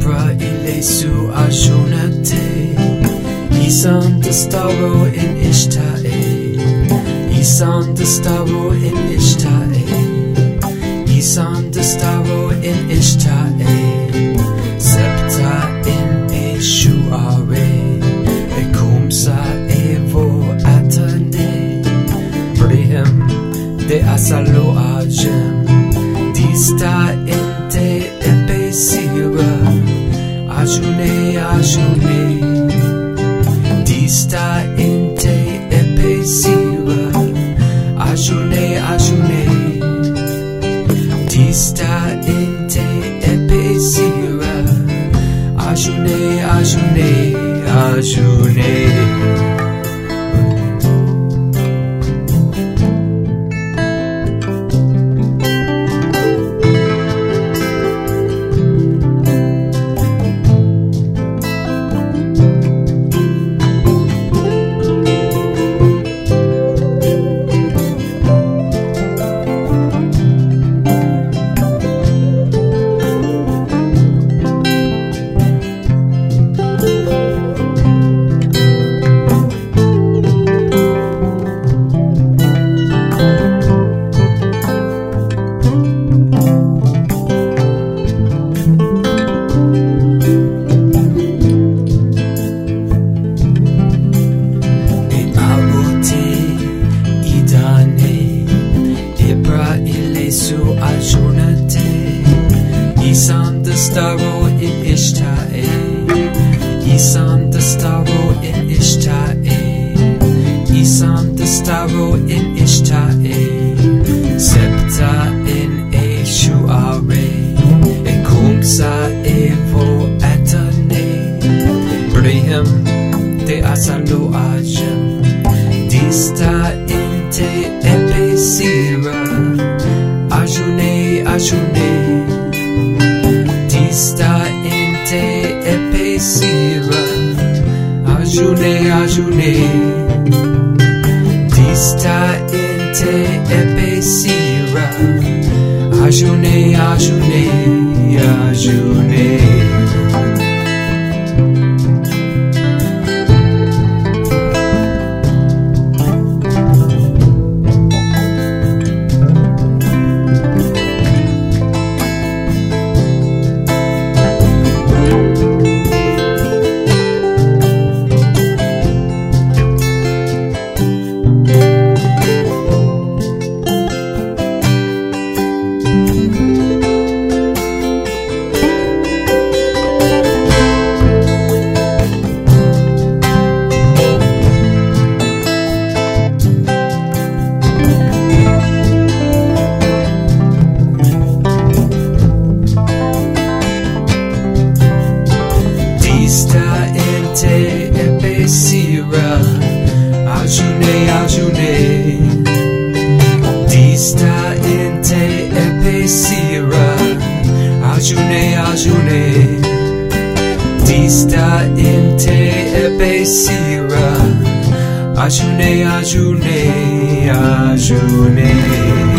bras, il est sous ajounaté. Isan de Staro in Ishtae. Isan de Staro in Ishtae. Isan de Staro in Ishtae. Septa in Eshuare. Et comme ça, et vous attendez. Brihem de Asalo Ajem. Dista in te epesira. Ajune ajune. Dista inte epesira Ajune ajune. Dista inte epesira Ajune ajune. Ajune. E Isan the staro in Ishtae eh. Isan the staro in Ishtae eh. Isan the staro in Ishtae eh. Septa in Eshuare E kumsa evo atane Brihim de asalo ajem Dista inte epesira epesira Ajune ajune. Dista inte epesira Ajune ajune Ajune ajune Dista inte epesira Ajune ajune inte epesira Ajune ajune ajune